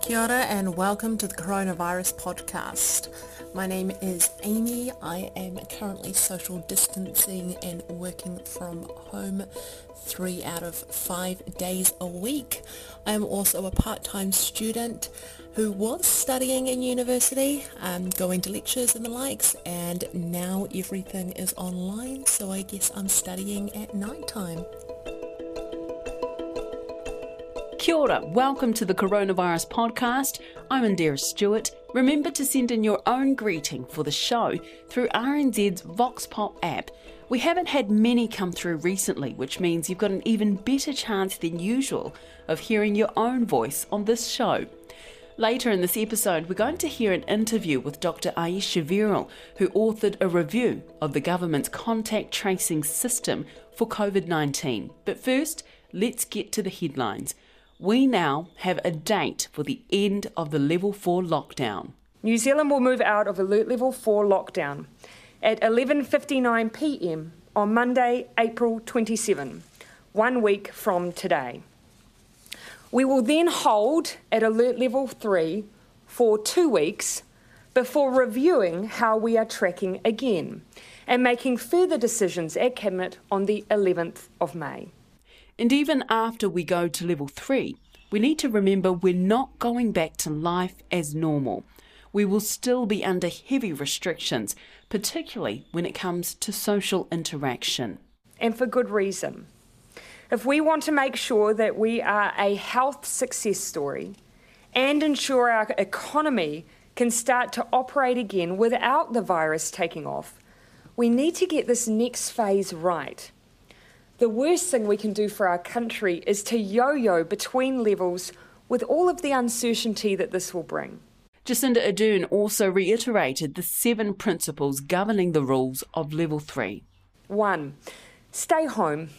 Kia ora and welcome to the Coronavirus Podcast. My name is Amy. I am currently social distancing and working from home three out of five days a week. I am also a part-time student who was studying in university, um, going to lectures and the likes, and now everything is online, so I guess I'm studying at night time. Kia ora, welcome to the Coronavirus Podcast. I'm Indira Stewart. Remember to send in your own greeting for the show through RNZ's Vox Pop app. We haven't had many come through recently, which means you've got an even better chance than usual of hearing your own voice on this show. Later in this episode, we're going to hear an interview with Dr. Ayesha Verrall, who authored a review of the government's contact tracing system for COVID 19. But first, let's get to the headlines we now have a date for the end of the level 4 lockdown. New Zealand will move out of alert level 4 lockdown at 11:59 p.m. on Monday, April 27, one week from today. We will then hold at alert level 3 for 2 weeks before reviewing how we are tracking again and making further decisions at cabinet on the 11th of May. And even after we go to level three, we need to remember we're not going back to life as normal. We will still be under heavy restrictions, particularly when it comes to social interaction. And for good reason. If we want to make sure that we are a health success story and ensure our economy can start to operate again without the virus taking off, we need to get this next phase right. The worst thing we can do for our country is to yo yo between levels with all of the uncertainty that this will bring. Jacinda Ardern also reiterated the seven principles governing the rules of Level 3. 1. Stay home.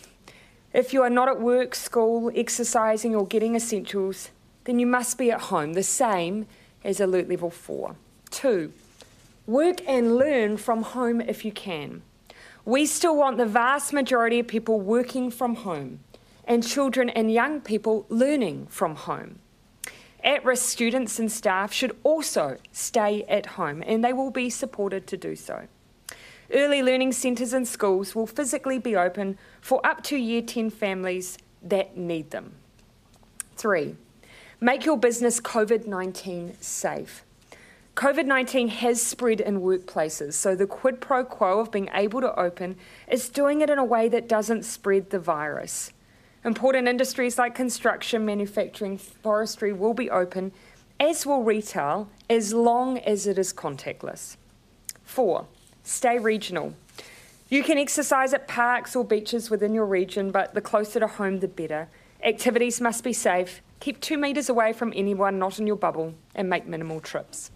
If you are not at work, school, exercising, or getting essentials, then you must be at home, the same as Alert Level 4. 2. Work and learn from home if you can. We still want the vast majority of people working from home and children and young people learning from home. At risk students and staff should also stay at home and they will be supported to do so. Early learning centres and schools will physically be open for up to Year 10 families that need them. Three, make your business COVID 19 safe. COVID 19 has spread in workplaces, so the quid pro quo of being able to open is doing it in a way that doesn't spread the virus. Important industries like construction, manufacturing, forestry will be open, as will retail, as long as it is contactless. Four, stay regional. You can exercise at parks or beaches within your region, but the closer to home, the better. Activities must be safe. Keep two metres away from anyone not in your bubble and make minimal trips.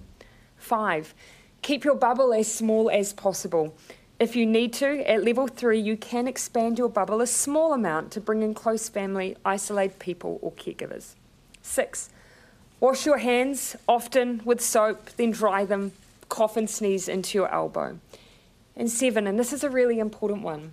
Five, keep your bubble as small as possible. If you need to, at level three, you can expand your bubble a small amount to bring in close family, isolated people, or caregivers. Six, wash your hands often with soap, then dry them, cough and sneeze into your elbow. And seven, and this is a really important one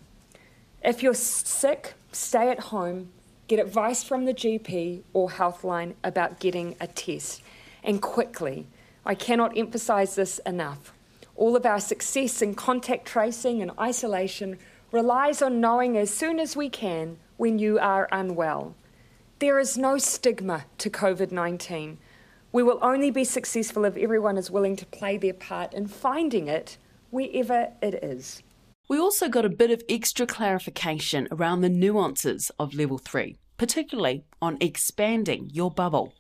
if you're sick, stay at home, get advice from the GP or Healthline about getting a test, and quickly I cannot emphasise this enough. All of our success in contact tracing and isolation relies on knowing as soon as we can when you are unwell. There is no stigma to COVID 19. We will only be successful if everyone is willing to play their part in finding it wherever it is. We also got a bit of extra clarification around the nuances of level 3, particularly on expanding your bubble.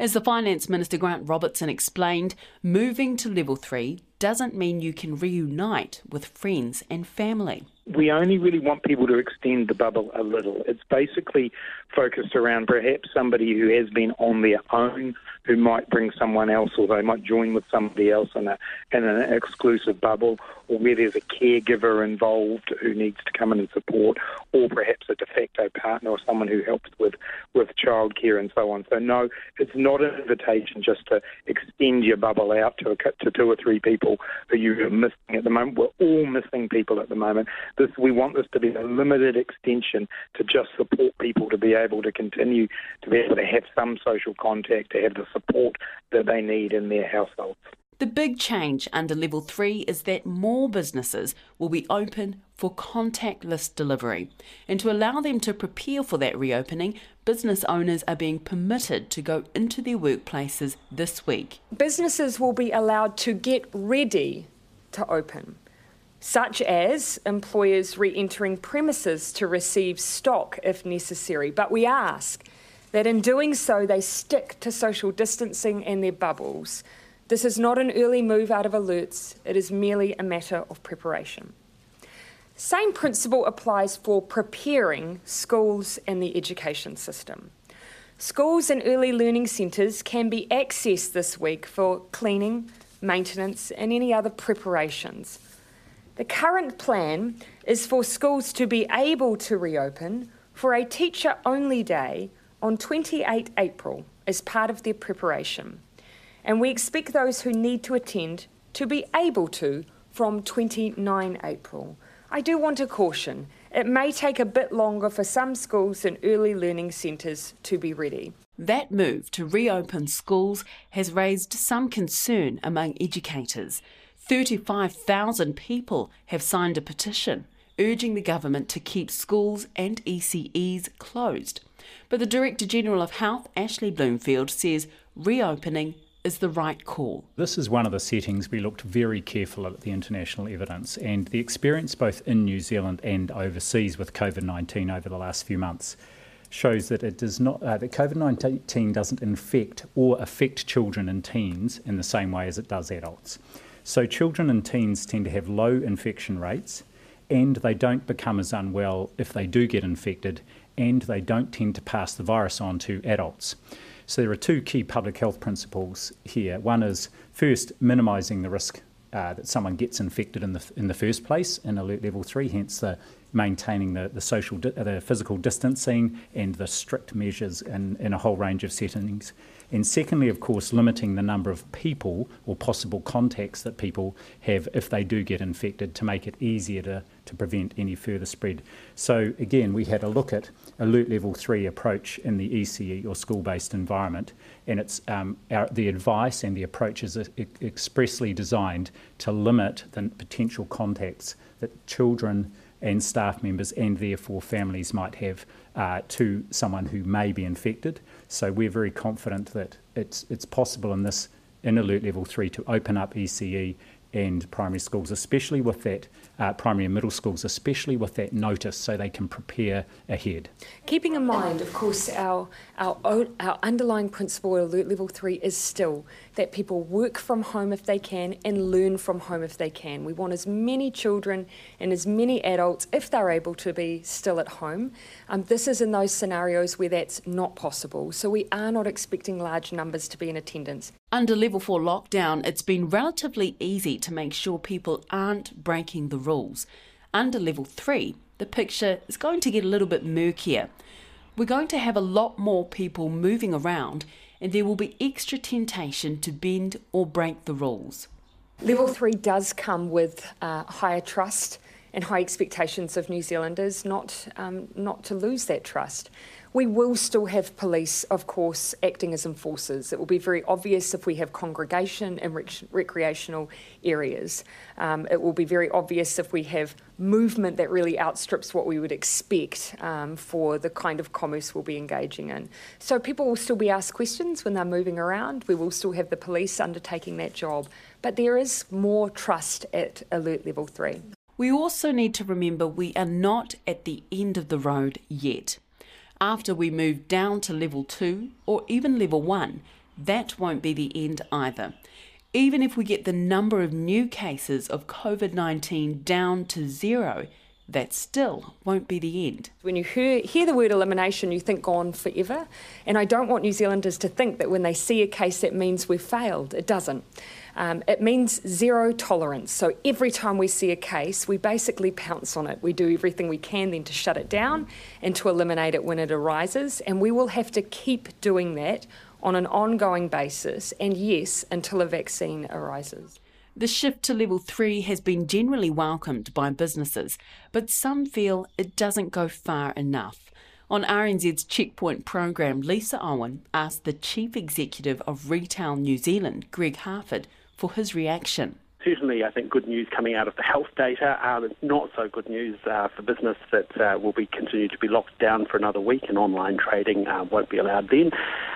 As the Finance Minister Grant Robertson explained, moving to level three doesn't mean you can reunite with friends and family. We only really want people to extend the bubble a little. It's basically focused around perhaps somebody who has been on their own who might bring someone else or they might join with somebody else in, a, in an exclusive bubble or where there's a caregiver involved who needs to come in and support or perhaps a de facto partner or someone who helps with, with childcare and so on. So no, it's not an invitation just to extend your bubble out to, a, to two or three people who you're missing at the moment. We're all missing people at the moment. This, we want this to be a limited extension to just support people to be able to continue to be able to have some social contact, to have the support that they need in their households. The big change under level 3 is that more businesses will be open for contactless delivery. And to allow them to prepare for that reopening, business owners are being permitted to go into their workplaces this week. Businesses will be allowed to get ready to open, such as employers re entering premises to receive stock if necessary. But we ask that in doing so, they stick to social distancing and their bubbles. This is not an early move out of alerts, it is merely a matter of preparation. Same principle applies for preparing schools and the education system. Schools and early learning centres can be accessed this week for cleaning, maintenance, and any other preparations. The current plan is for schools to be able to reopen for a teacher only day on 28 April as part of their preparation and we expect those who need to attend to be able to from 29 April. I do want to caution it may take a bit longer for some schools and early learning centres to be ready. That move to reopen schools has raised some concern among educators. 35,000 people have signed a petition urging the government to keep schools and ECEs closed. But the Director General of Health, Ashley Bloomfield, says reopening is the right call. This is one of the settings we looked very careful at the international evidence and the experience both in New Zealand and overseas with COVID 19 over the last few months shows that it does not uh, that COVID nineteen doesn't infect or affect children and teens in the same way as it does adults. So children and teens tend to have low infection rates, and they don't become as unwell if they do get infected, and they don't tend to pass the virus on to adults. So there are two key public health principles here. One is first minimising the risk uh, that someone gets infected in the in the first place in alert level three, hence the maintaining the, the social the physical distancing and the strict measures in, in a whole range of settings. And secondly, of course, limiting the number of people or possible contacts that people have if they do get infected to make it easier to, to prevent any further spread. So, again, we had a look at alert level three approach in the ECE or school based environment, and it's um, our, the advice and the approach is expressly designed to limit the potential contacts that children and staff members and therefore families might have uh, to someone who may be infected. So we're very confident that it's, it's possible in this in alert level three to open up ECE and primary schools, especially with that uh, primary and middle schools, especially with that notice, so they can prepare ahead. Keeping in mind, of course, our our our underlying principle at Alert Level Three is still that people work from home if they can and learn from home if they can. We want as many children and as many adults, if they're able to be still at home. Um, this is in those scenarios where that's not possible. So we are not expecting large numbers to be in attendance. Under level 4 lockdown, it's been relatively easy to make sure people aren't breaking the rules. Under level 3, the picture is going to get a little bit murkier. We're going to have a lot more people moving around, and there will be extra temptation to bend or break the rules. Level 3 does come with uh, higher trust and high expectations of New Zealanders, not, um, not to lose that trust. We will still have police, of course, acting as enforcers. It will be very obvious if we have congregation in rec- recreational areas. Um, it will be very obvious if we have movement that really outstrips what we would expect um, for the kind of commerce we'll be engaging in. So people will still be asked questions when they're moving around. We will still have the police undertaking that job. But there is more trust at alert level three. We also need to remember we are not at the end of the road yet after we move down to level 2 or even level 1, that won't be the end either. Even if we get the number of new cases of COVID 19 down to zero, that still won't be the end. When you hear, hear the word elimination, you think gone forever. And I don't want New Zealanders to think that when they see a case, that means we've failed. It doesn't. Um, it means zero tolerance. So every time we see a case, we basically pounce on it. We do everything we can then to shut it down and to eliminate it when it arises. And we will have to keep doing that on an ongoing basis, and yes, until a vaccine arises. The shift to level three has been generally welcomed by businesses, but some feel it doesn't go far enough. On RNZ's Checkpoint program, Lisa Owen asked the Chief Executive of Retail New Zealand, Greg Harford, for his reaction certainly, I think, good news coming out of the health data. Um, it's not so good news uh, for business that uh, will be continued to be locked down for another week and online trading uh, won't be allowed then.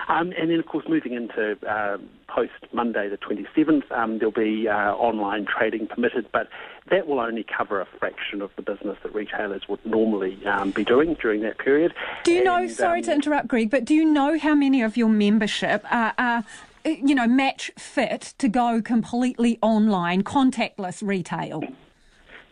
Um, and then, of course, moving into uh, post Monday the 27th, um, there'll be uh, online trading permitted, but that will only cover a fraction of the business that retailers would normally um, be doing during that period. Do you and, know, sorry um, to interrupt, Greg, but do you know how many of your membership are, are you know, match fit to go completely online, contactless retail?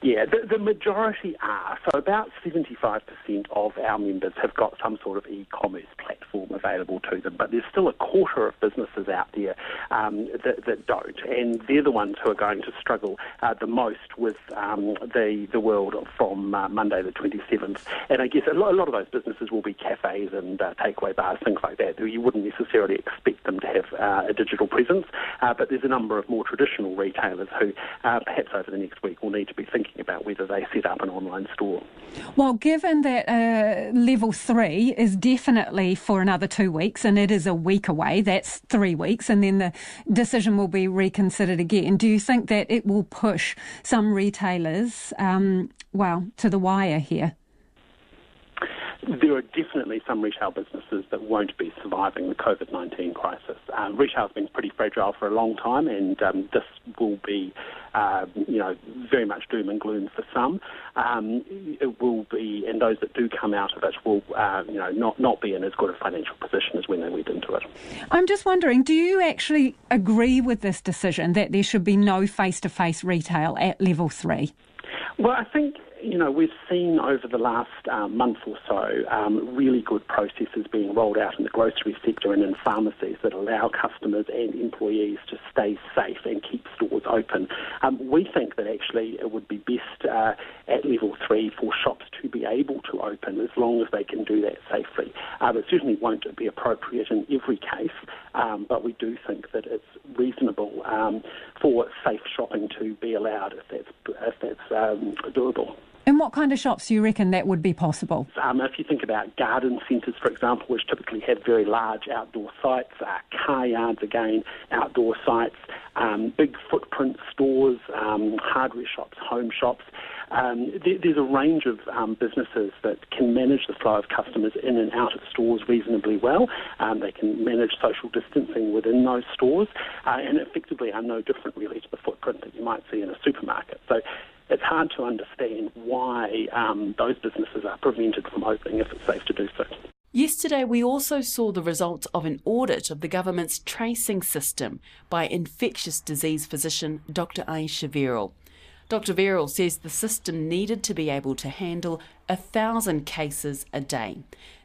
Yeah, the, the, majority are. So about 75% of our members have got some sort of e-commerce platform available to them, but there's still a quarter of businesses out there um, that, that, don't, and they're the ones who are going to struggle uh, the most with um, the the world from uh, Monday the 27th. And I guess a lot, a lot, of those businesses will be cafes and uh, takeaway bars, things like that. You wouldn't necessarily expect them to have uh, a digital presence, uh, but there's a number of more traditional retailers who uh, perhaps over the next week will need to be thinking thinking about whether they set up an online store. Well, given that uh, level three is definitely for another two weeks and it is a week away, that's three weeks, and then the decision will be reconsidered again, do you think that it will push some retailers, um, well, to the wire here? There are definitely some retail businesses that won't be surviving the COVID 19 crisis. Um, retail has been pretty fragile for a long time, and um, this will be, uh, you know, very much doom and gloom for some. Um, it will be, and those that do come out of it will, uh, you know, not, not be in as good a financial position as when they went into it. I'm just wondering, do you actually agree with this decision that there should be no face to face retail at level three? Well, I think you know, we've seen over the last uh, month or so um, really good processes being rolled out in the grocery sector and in pharmacies that allow customers and employees to stay safe and keep stores open. Um, we think that actually it would be best uh, at level three for shops to be able to open as long as they can do that safely. Um, it certainly won't be appropriate in every case, um, but we do think that it's reasonable um, for safe shopping to be allowed if that's, if that's doable. And what kind of shops do you reckon that would be possible? Um, if you think about garden centres, for example, which typically have very large outdoor sites, uh, car yards, again, outdoor sites, um, big footprint stores, um, hardware shops, home shops. Um, there, there's a range of um, businesses that can manage the flow of customers in and out of stores reasonably well. Um, they can manage social distancing within those stores uh, and effectively are no different really to the footprint that you might see in a supermarket. So it's hard to understand why um, those businesses are prevented from opening if it's safe to do so. Yesterday, we also saw the results of an audit of the government's tracing system by infectious disease physician Dr. Ayesha Verrall. Dr. Verrall says the system needed to be able to handle a thousand cases a day.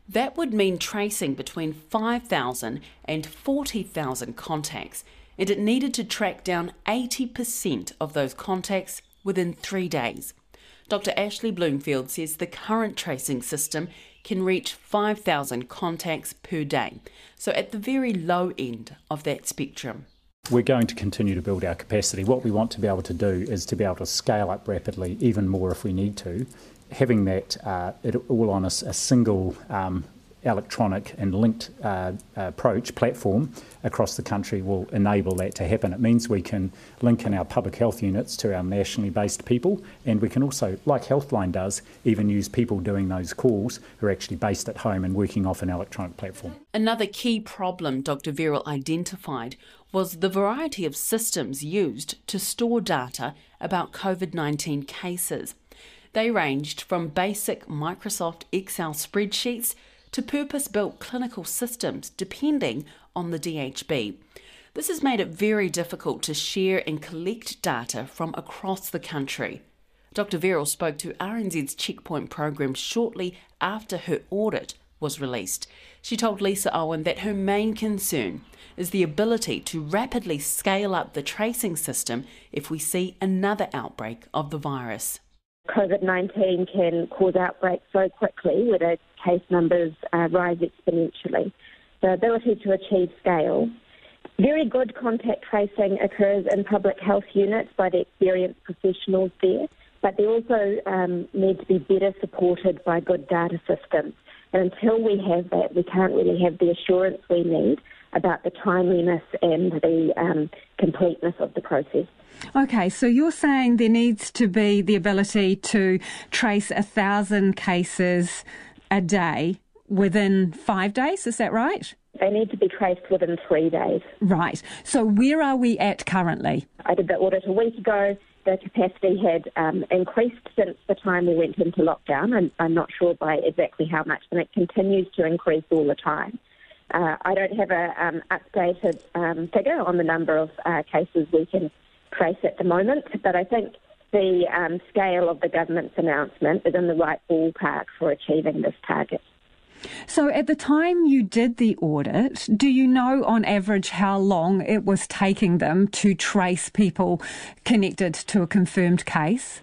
That would mean tracing between 5,000 and 40,000 contacts, and it needed to track down 80% of those contacts within three days. Dr. Ashley Bloomfield says the current tracing system can reach 5,000 contacts per day, so at the very low end of that spectrum. We're going to continue to build our capacity. What we want to be able to do is to be able to scale up rapidly, even more if we need to. Having that uh, it all on a, a single um, electronic and linked uh, approach platform across the country will enable that to happen. It means we can link in our public health units to our nationally based people, and we can also, like Healthline does, even use people doing those calls who are actually based at home and working off an electronic platform. Another key problem Dr. Verrall identified was the variety of systems used to store data about COVID 19 cases. They ranged from basic Microsoft Excel spreadsheets to purpose built clinical systems depending on the DHB. This has made it very difficult to share and collect data from across the country. Dr. Verrall spoke to RNZ's Checkpoint program shortly after her audit was released. She told Lisa Owen that her main concern is the ability to rapidly scale up the tracing system if we see another outbreak of the virus. COVID 19 can cause outbreaks so quickly where the case numbers uh, rise exponentially. The ability to achieve scale. Very good contact tracing occurs in public health units by the experienced professionals there, but they also um, need to be better supported by good data systems. And until we have that, we can't really have the assurance we need about the timeliness and the um, completeness of the process. Okay, so you're saying there needs to be the ability to trace a thousand cases a day within five days, is that right? They need to be traced within three days. Right. So where are we at currently? I did the audit a week ago. The capacity had um, increased since the time we went into lockdown. and I'm not sure by exactly how much, and it continues to increase all the time. Uh, I don't have an um, updated um, figure on the number of uh, cases we can trace at the moment, but I think the um, scale of the government's announcement is in the right ballpark for achieving this target. So, at the time you did the audit, do you know on average how long it was taking them to trace people connected to a confirmed case?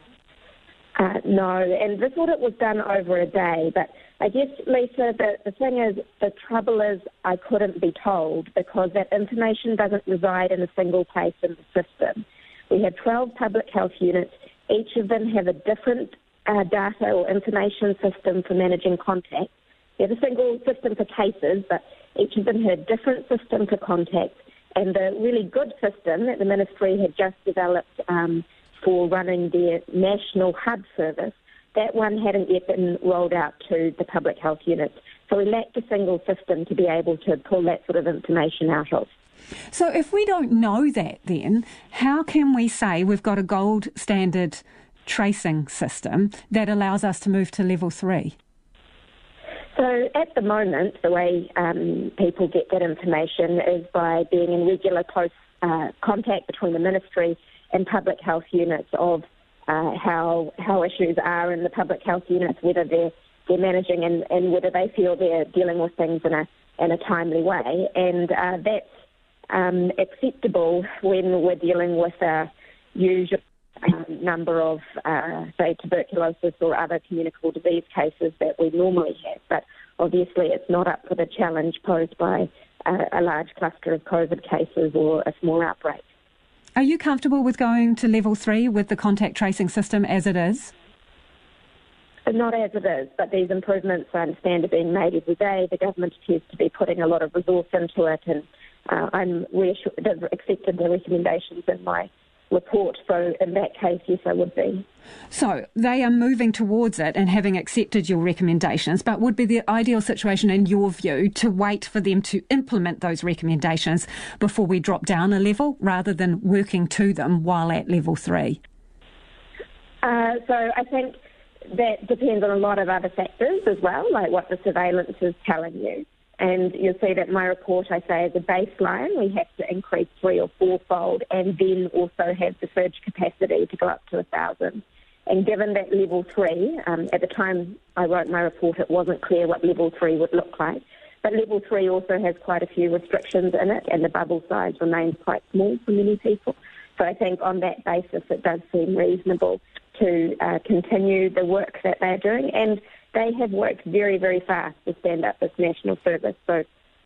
Uh, no, and this audit was done over a day, but I guess, Lisa, the, the thing is, the trouble is I couldn't be told because that information doesn't reside in a single place in the system. We have 12 public health units. Each of them have a different uh, data or information system for managing contacts. We have a single system for cases, but each of them had a different system for contacts. And the really good system that the ministry had just developed um, for running their national hub service that one hadn't yet been rolled out to the public health units. So we lacked a single system to be able to pull that sort of information out of. So if we don't know that, then how can we say we've got a gold standard tracing system that allows us to move to level three? So at the moment, the way um, people get that information is by being in regular close uh, contact between the ministry and public health units of uh, how how issues are in the public health units, whether they're they're managing and, and whether they feel they're dealing with things in a in a timely way, and uh, that's um, acceptable when we're dealing with a usual um, number of, uh, say, tuberculosis or other communicable disease cases that we normally have. But obviously, it's not up for the challenge posed by uh, a large cluster of COVID cases or a small outbreak. Are you comfortable with going to level three with the contact tracing system as it is? Not as it is, but these improvements I understand are being made every day. The government appears to be putting a lot of resource into it, and uh, I'm reassured, they've accepted the recommendations in my report. So in that case, yes, I would be. So they are moving towards it and having accepted your recommendations, but would be the ideal situation in your view to wait for them to implement those recommendations before we drop down a level rather than working to them while at level three? Uh, so I think that depends on a lot of other factors as well, like what the surveillance is telling you. And you'll see that my report, I say, as a baseline, we have to increase three or fourfold and then also have the surge capacity to go up to a thousand. And given that level three, um, at the time I wrote my report, it wasn't clear what level three would look like. But level three also has quite a few restrictions in it, and the bubble size remains quite small for many people. So I think on that basis, it does seem reasonable to uh, continue the work that they're doing. And they have worked very, very fast to stand up this national service. So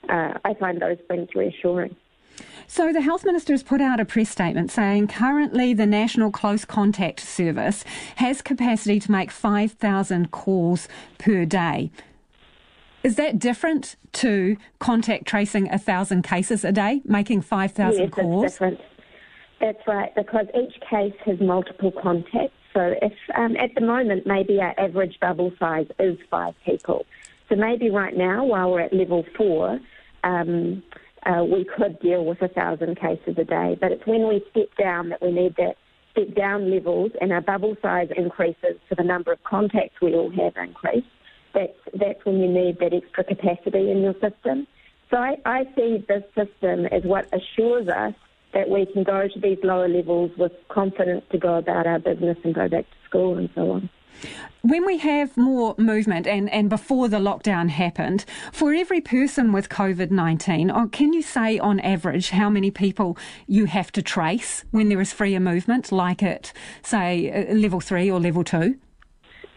uh, I find those things reassuring. So, the Health Minister has put out a press statement saying currently the National Close Contact Service has capacity to make 5,000 calls per day. Is that different to contact tracing 1,000 cases a day, making 5,000 yes, calls? It's different. That's right, because each case has multiple contacts. So if um, at the moment maybe our average bubble size is five people, so maybe right now while we're at level four, um, uh, we could deal with a thousand cases a day. But it's when we step down that we need that step down levels and our bubble size increases, so the number of contacts we all have increase. That's that's when you need that extra capacity in your system. So I, I see this system as what assures us that we can go to these lower levels with confidence to go about our business and go back to school and so on. When we have more movement and, and before the lockdown happened, for every person with COVID 19, uh, can you say on average how many people you have to trace when there is freer movement, like at, say, uh, level three or level two?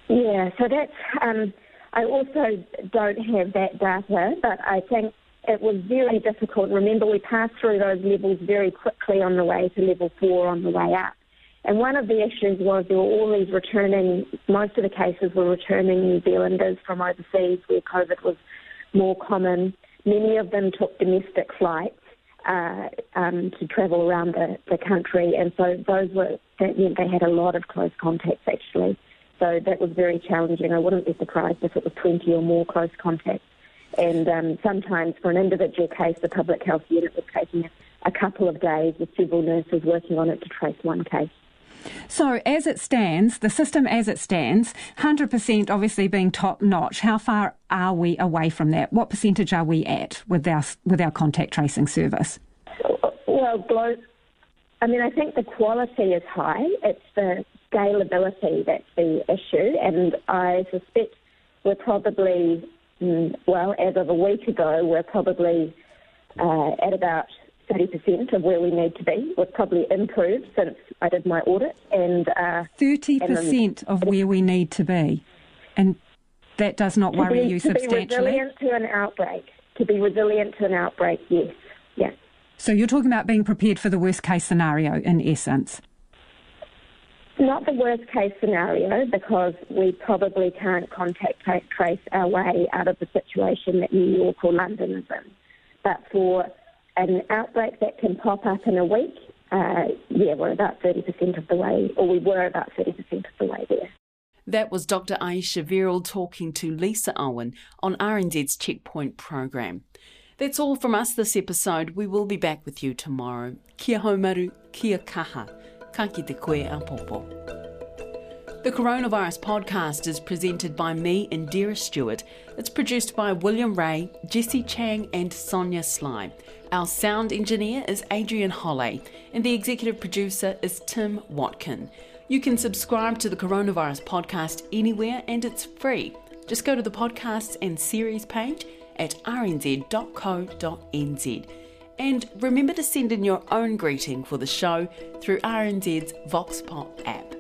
Yeah, so that's, um, I also don't have that data, but I think it was very difficult. Remember, we passed through those levels very quickly on the way to level four on the way up. And one of the issues was there were all these returning, most of the cases were returning New Zealanders from overseas where COVID was more common. Many of them took domestic flights uh, um, to travel around the, the country, and so those were, that meant they had a lot of close contacts actually. So that was very challenging. I wouldn't be surprised if it was 20 or more close contacts. And um, sometimes for an individual case, the public health unit was taking a couple of days with several nurses working on it to trace one case. So, as it stands, the system as it stands, 100% obviously being top notch, how far are we away from that? What percentage are we at with our, with our contact tracing service? Well, I mean, I think the quality is high. It's the scalability that's the issue, and I suspect we're probably, well, as of a week ago, we're probably uh, at about 30% of where we need to be. We've probably improved since I did my audit. and uh, 30% of where we need to be. And that does not worry be, you to substantially? To be resilient to an outbreak. To be resilient to an outbreak, yes. Yeah. So you're talking about being prepared for the worst case scenario in essence? Not the worst case scenario because we probably can't contact trace our way out of the situation that New York or London is in. But for an outbreak that can pop up in a week, uh, yeah, we're about 30% of the way, or we were about 30% of the way there. That was Dr. Ayesha Verrall talking to Lisa Owen on RNZ's Checkpoint program. That's all from us this episode. We will be back with you tomorrow. Kia haumaru, kia kaha, ka te koe a popo. The Coronavirus podcast is presented by me, Indira Stewart. It's produced by William Ray, Jessie Chiang, and Sonia Sly. Our sound engineer is Adrian Holley, and the executive producer is Tim Watkin. You can subscribe to the Coronavirus podcast anywhere, and it's free. Just go to the podcasts and series page at rnz.co.nz. And remember to send in your own greeting for the show through RNZ's Vox Pop app.